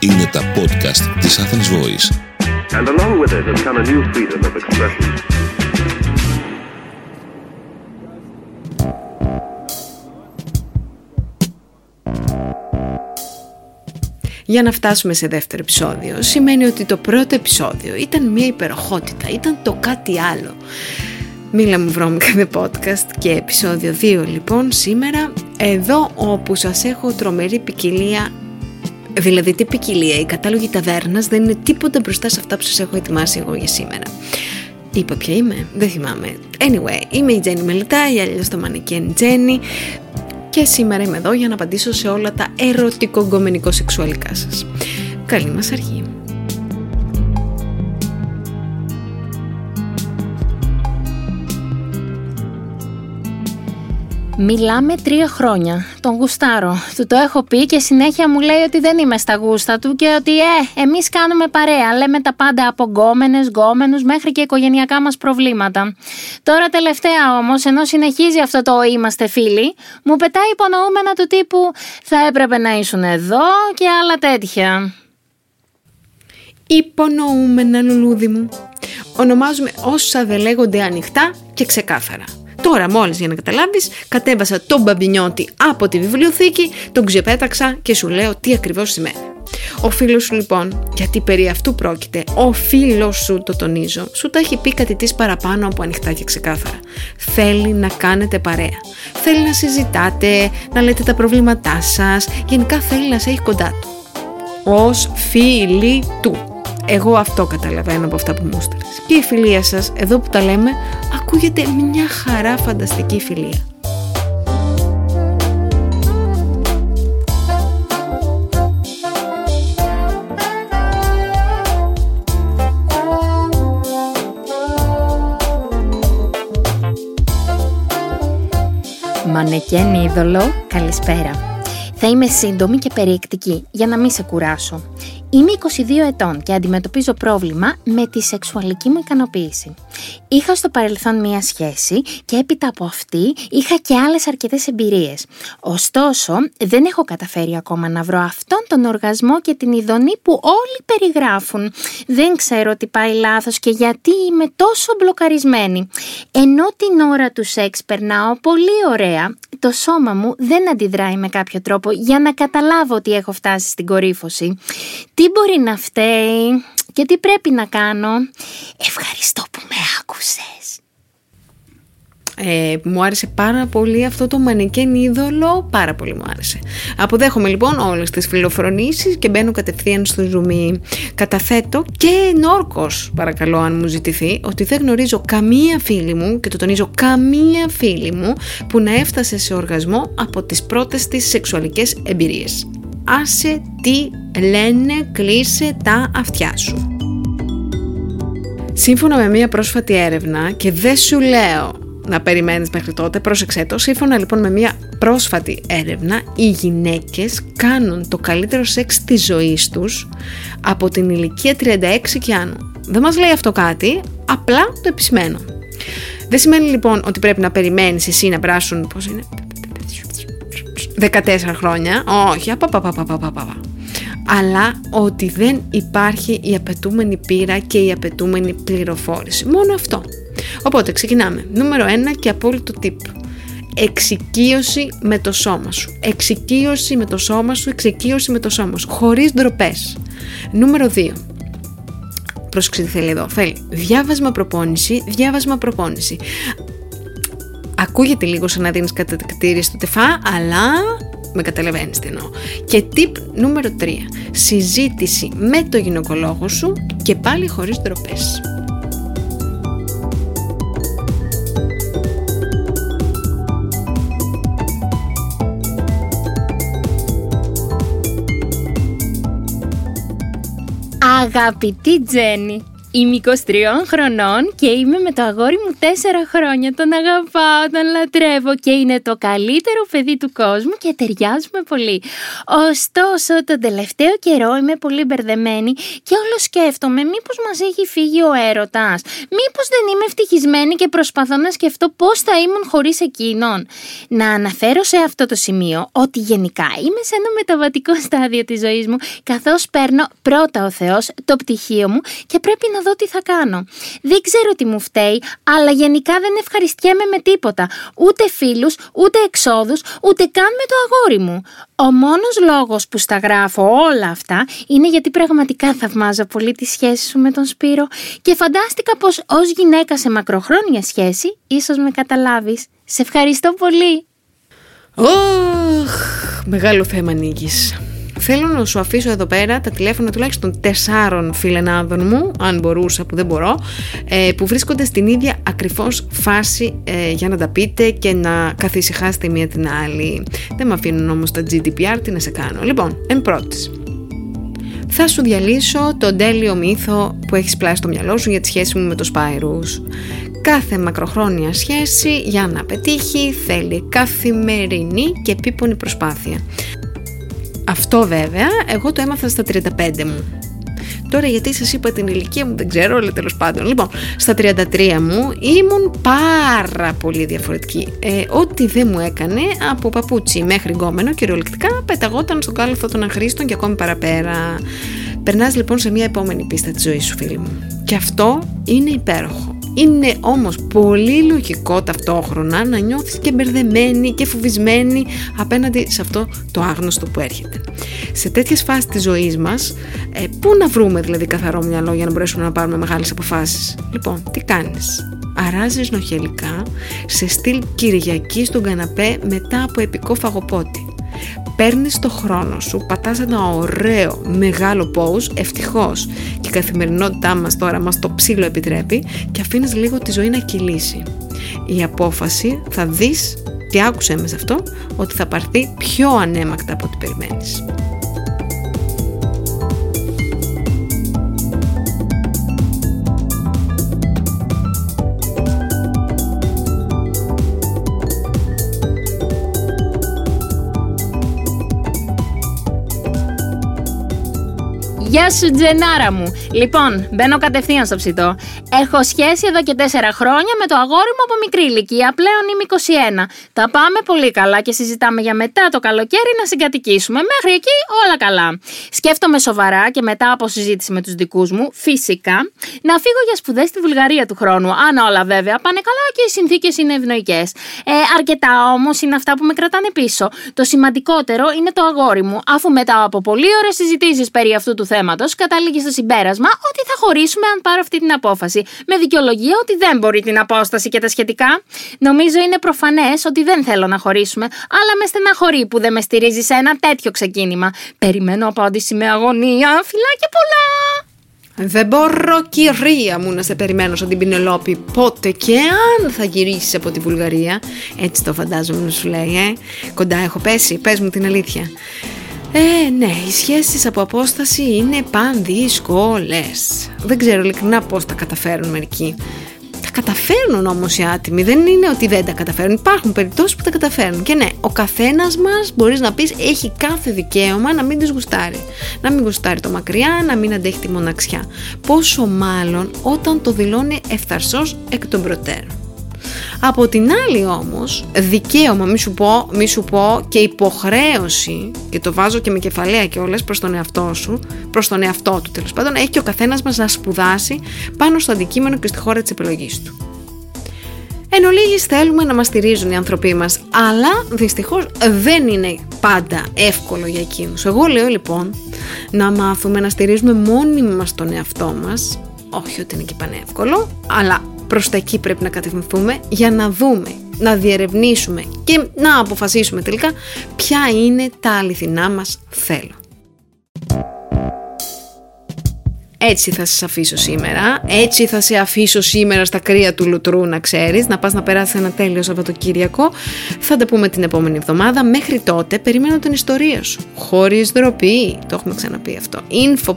Είναι τα podcast της Athens Voice. And along with it has come a new freedom of expression. Για να φτάσουμε σε δεύτερο επεισόδιο σημαίνει ότι το πρώτο επεισόδιο ήταν μια υπεροχότητα, ήταν το κάτι άλλο. Μίλα μου βρώμικα the podcast και επεισόδιο 2 λοιπόν σήμερα εδώ όπου σας έχω τρομερή ποικιλία Δηλαδή τι ποικιλία, η κατάλογη ταβέρνας δεν είναι τίποτα μπροστά σε αυτά που σας έχω ετοιμάσει εγώ για σήμερα. Είπα ποια είμαι, δεν θυμάμαι. Anyway, είμαι η Τζέννη Μελιτά, ή αλλιώς το μανικέν Τζέννη και σήμερα είμαι εδώ για να απαντήσω σε όλα τα ερωτικο-γκομενικο-σεξουαλικά σας. Καλή μας αρχή. Μιλάμε τρία χρόνια. Τον γουστάρω. Του το έχω πει και συνέχεια μου λέει ότι δεν είμαι στα γούστα του και ότι ε, εμείς κάνουμε παρέα. Λέμε τα πάντα από γκόμενες, γκόμενους μέχρι και οικογενειακά μας προβλήματα. Τώρα τελευταία όμως, ενώ συνεχίζει αυτό το είμαστε φίλοι, μου πετάει υπονοούμενα του τύπου θα έπρεπε να ήσουν εδώ και άλλα τέτοια. Υπονοούμενα λουλούδι μου. Ονομάζουμε όσα δεν λέγονται ανοιχτά και ξεκάθαρα. Τώρα μόλις για να καταλάβεις κατέβασα τον μπαμπινιώτη από τη βιβλιοθήκη, τον ξεπέταξα και σου λέω τι ακριβώς σημαίνει. Ο φίλος σου λοιπόν, γιατί περί αυτού πρόκειται, ο φίλος σου το τονίζω, σου το έχει πει κάτι της παραπάνω από ανοιχτά και ξεκάθαρα. Θέλει να κάνετε παρέα. Θέλει να συζητάτε, να λέτε τα προβλήματά σας, γενικά θέλει να σε έχει κοντά του. Ως φίλη του. Εγώ αυτό καταλαβαίνω από αυτά που μου στέλνεις. Και η φιλία σας, εδώ που τα λέμε, ακούγεται μια χαρά φανταστική φιλία. Μανεκέν είδωλο, καλησπέρα. Θα είμαι σύντομη και περιεκτική για να μην σε κουράσω. Είμαι 22 ετών και αντιμετωπίζω πρόβλημα με τη σεξουαλική μου ικανοποίηση. Είχα στο παρελθόν μία σχέση και έπειτα από αυτή είχα και άλλες αρκετές εμπειρίες. Ωστόσο, δεν έχω καταφέρει ακόμα να βρω αυτόν τον οργασμό και την ειδονή που όλοι περιγράφουν. Δεν ξέρω τι πάει λάθος και γιατί είμαι τόσο μπλοκαρισμένη. Ενώ την ώρα του σεξ περνάω πολύ ωραία, το σώμα μου δεν αντιδράει με κάποιο τρόπο για να καταλάβω ότι έχω φτάσει στην κορύφωση. Τι μπορεί να φταίει; Και τι πρέπει να κάνω; Ευχαριστώ που με άκουσες. Ε, μου άρεσε πάρα πολύ αυτό το μανικέν είδωλο, πάρα πολύ μου άρεσε. Αποδέχομαι λοιπόν όλες τις φιλοφρονήσεις και μπαίνω κατευθείαν στο ζουμί. Καταθέτω και νόρκος παρακαλώ αν μου ζητηθεί ότι δεν γνωρίζω καμία φίλη μου και το τονίζω καμία φίλη μου που να έφτασε σε οργασμό από τις πρώτες της σεξουαλικές εμπειρίες. Άσε τι λένε, κλείσε τα αυτιά σου. Σύμφωνα με μία πρόσφατη έρευνα και δεν σου λέω να περιμένεις μέχρι τότε, πρόσεξέ το. Σύμφωνα λοιπόν με μια πρόσφατη έρευνα, οι γυναίκες κάνουν το καλύτερο σεξ της ζωής τους από την ηλικία 36 και άνω. Δεν μας λέει αυτό κάτι, απλά το επισημαίνω. Δεν σημαίνει λοιπόν ότι πρέπει να περιμένεις εσύ να περάσουν, πώς είναι, 14 χρόνια, όχι, απαπαπαπαπαπαπα αλλά ότι δεν υπάρχει η απαιτούμενη πείρα και η απαιτούμενη πληροφόρηση. Μόνο αυτό. Οπότε ξεκινάμε. Νούμερο 1 και απόλυτο tip. Εξοικείωση με το σώμα σου. Εξοικείωση με το σώμα σου, εξοικείωση με το σώμα σου. Χωρίς ντροπές. Νούμερο 2. Πρόσεξε τι θέλει εδώ. Θέλει διάβασμα προπόνηση, διάβασμα προπόνηση. Ακούγεται λίγο σαν να δίνεις κατακτήρια στο τεφά, αλλά με καταλαβαίνεις τι εννοώ. Και tip νούμερο 3. Συζήτηση με το γυναικολόγο σου και πάλι χωρίς ντροπές. Αγαπητή Τζέννη, Είμαι 23 χρονών και είμαι με το αγόρι μου 4 χρόνια. Τον αγαπάω, τον λατρεύω και είναι το καλύτερο παιδί του κόσμου και ταιριάζουμε πολύ. Ωστόσο, τον τελευταίο καιρό είμαι πολύ μπερδεμένη και όλο σκέφτομαι μήπως μας έχει φύγει ο έρωτας. Μήπως δεν είμαι ευτυχισμένη και προσπαθώ να σκεφτώ πώς θα ήμουν χωρίς εκείνον. Να αναφέρω σε αυτό το σημείο ότι γενικά είμαι σε ένα μεταβατικό στάδιο της ζωής μου καθώς παίρνω πρώτα ο Θεός το πτυχίο μου και πρέπει να δω τι θα κάνω. Δεν ξέρω τι μου φταίει, αλλά γενικά δεν ευχαριστιέμαι με τίποτα. Ούτε φίλους, ούτε εξόδους, ούτε καν με το αγόρι μου. Ο μόνος λόγος που στα γράφω όλα αυτά είναι γιατί πραγματικά θαυμάζω πολύ τη σχέση σου με τον Σπύρο και φαντάστηκα πως ως γυναίκα σε μακροχρόνια σχέση ίσως με καταλάβεις. Σε ευχαριστώ πολύ. Ωχ, μεγάλο θέμα νίκης. Θέλω να σου αφήσω εδώ πέρα τα τηλέφωνα τουλάχιστον τεσσάρων φιλενάδων μου, αν μπορούσα που δεν μπορώ, ε, που βρίσκονται στην ίδια ακριβώς φάση ε, για να τα πείτε και να καθησυχάσετε μία την άλλη. Δεν με αφήνουν όμως τα GDPR, τι να σε κάνω. Λοιπόν, εν πρώτης, θα σου διαλύσω τον τέλειο μύθο που έχεις πλάσει στο μυαλό σου για τη σχέση μου με το Σπάιρους. Κάθε μακροχρόνια σχέση για να πετύχει θέλει καθημερινή και επίπονη προσπάθεια. Αυτό βέβαια εγώ το έμαθα στα 35 μου. Τώρα γιατί σας είπα την ηλικία μου δεν ξέρω, αλλά τέλος πάντων. Λοιπόν, στα 33 μου ήμουν πάρα πολύ διαφορετική. Ε, ό,τι δεν μου έκανε, από παπούτσι μέχρι γκόμενο, κυριολεκτικά πεταγόταν στον κάλαθο των αχρήστων και ακόμη παραπέρα. Περνάς λοιπόν σε μια επόμενη πίστα της ζωής σου φίλοι μου. Και αυτό είναι υπέροχο. Είναι όμως πολύ λογικό ταυτόχρονα να νιώθεις και μπερδεμένη και φοβισμένη απέναντι σε αυτό το άγνωστο που έρχεται. Σε τέτοιες φάσεις της ζωής μας, ε, πού να βρούμε δηλαδή καθαρό μυαλό για να μπορέσουμε να πάρουμε μεγάλες αποφάσεις; Λοιπόν, τι κάνεις; Αράζεις νοχελικά σε στυλ Κυριακή στον καναπέ μετά από επικό φαγοπότη παίρνεις το χρόνο σου, πατάς ένα ωραίο μεγάλο pose, ευτυχώς και η καθημερινότητά μας τώρα μας το ψήλο επιτρέπει και αφήνεις λίγο τη ζωή να κυλήσει. Η απόφαση θα δεις και άκουσε με σε αυτό ότι θα πάρθει πιο ανέμακτα από ό,τι περιμένεις. Γεια σου, Τζενάρα μου. Λοιπόν, μπαίνω κατευθείαν στο ψητό. Έχω σχέση εδώ και 4 χρόνια με το αγόρι μου από μικρή ηλικία. Πλέον είμαι 21. Τα πάμε πολύ καλά και συζητάμε για μετά το καλοκαίρι να συγκατοικήσουμε. Μέχρι εκεί όλα καλά. Σκέφτομαι σοβαρά και μετά από συζήτηση με τους δικούς μου, φυσικά, να φύγω για σπουδές στη Βουλγαρία του χρόνου. Αν όλα βέβαια πάνε καλά και οι συνθήκες είναι ευνοϊκές. Ε, αρκετά όμως είναι αυτά που με κρατάνε πίσω. Το σημαντικότερο είναι το αγόρι μου, αφού μετά από πολύ ωραίες συζητήσεις περί αυτού του θέματος θέματος καταλήγει στο συμπέρασμα ότι θα χωρίσουμε αν πάρω αυτή την απόφαση. Με δικαιολογία ότι δεν μπορεί την απόσταση και τα σχετικά. Νομίζω είναι προφανές ότι δεν θέλω να χωρίσουμε, αλλά με στεναχωρεί που δεν με στηρίζει σε ένα τέτοιο ξεκίνημα. Περιμένω απάντηση με αγωνία. Φιλάκια πολλά! Δεν μπορώ κυρία μου να σε περιμένω σαν την Πινελόπη πότε και αν θα γυρίσεις από τη Βουλγαρία Έτσι το φαντάζομαι να σου λέει ε Κοντά έχω πέσει, πες μου την αλήθεια ε, ναι, οι σχέσεις από απόσταση είναι πανδύσκολες. Δεν ξέρω ειλικρινά πώς τα καταφέρουν μερικοί. Τα καταφέρνουν όμως οι άτιμοι, δεν είναι ότι δεν τα καταφέρουν. Υπάρχουν περιπτώσεις που τα καταφέρνουν. Και ναι, ο καθένας μας μπορείς να πεις έχει κάθε δικαίωμα να μην τις γουστάρει. Να μην γουστάρει το μακριά, να μην αντέχει τη μοναξιά. Πόσο μάλλον όταν το δηλώνει ευθαρσός εκ των προτέρων. Από την άλλη όμως, δικαίωμα, μη σου πω, μη σου πω και υποχρέωση, και το βάζω και με κεφαλαία και όλες προς τον εαυτό σου, προς τον εαυτό του τέλος πάντων, έχει και ο καθένας μας να σπουδάσει πάνω στο αντικείμενο και στη χώρα της επιλογής του. Εν ολίγης θέλουμε να μας στηρίζουν οι άνθρωποι μας, αλλά δυστυχώς δεν είναι πάντα εύκολο για εκείνους. Εγώ λέω λοιπόν να μάθουμε να στηρίζουμε μόνοι μας τον εαυτό μας, όχι ότι είναι και πανεύκολο, αλλά προς τα εκεί πρέπει να κατευθυνθούμε για να δούμε, να διερευνήσουμε και να αποφασίσουμε τελικά ποια είναι τα αληθινά μας θέλω. Έτσι θα σας αφήσω σήμερα, έτσι θα σε αφήσω σήμερα στα κρύα του Λουτρού να ξέρεις, να πας να περάσεις ένα τέλειο Σαββατοκύριακο. Θα τα πούμε την επόμενη εβδομάδα. Μέχρι τότε περιμένω την ιστορία σου. Χωρίς ντροπή, το έχουμε ξαναπεί αυτό. info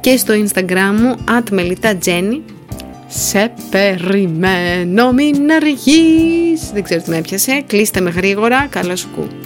και στο Instagram μου at Jenny. Σε περιμένω, μην αργείς. Δεν ξέρω τι με έπιασε. Κλείστε με γρήγορα. Καλά σου κου.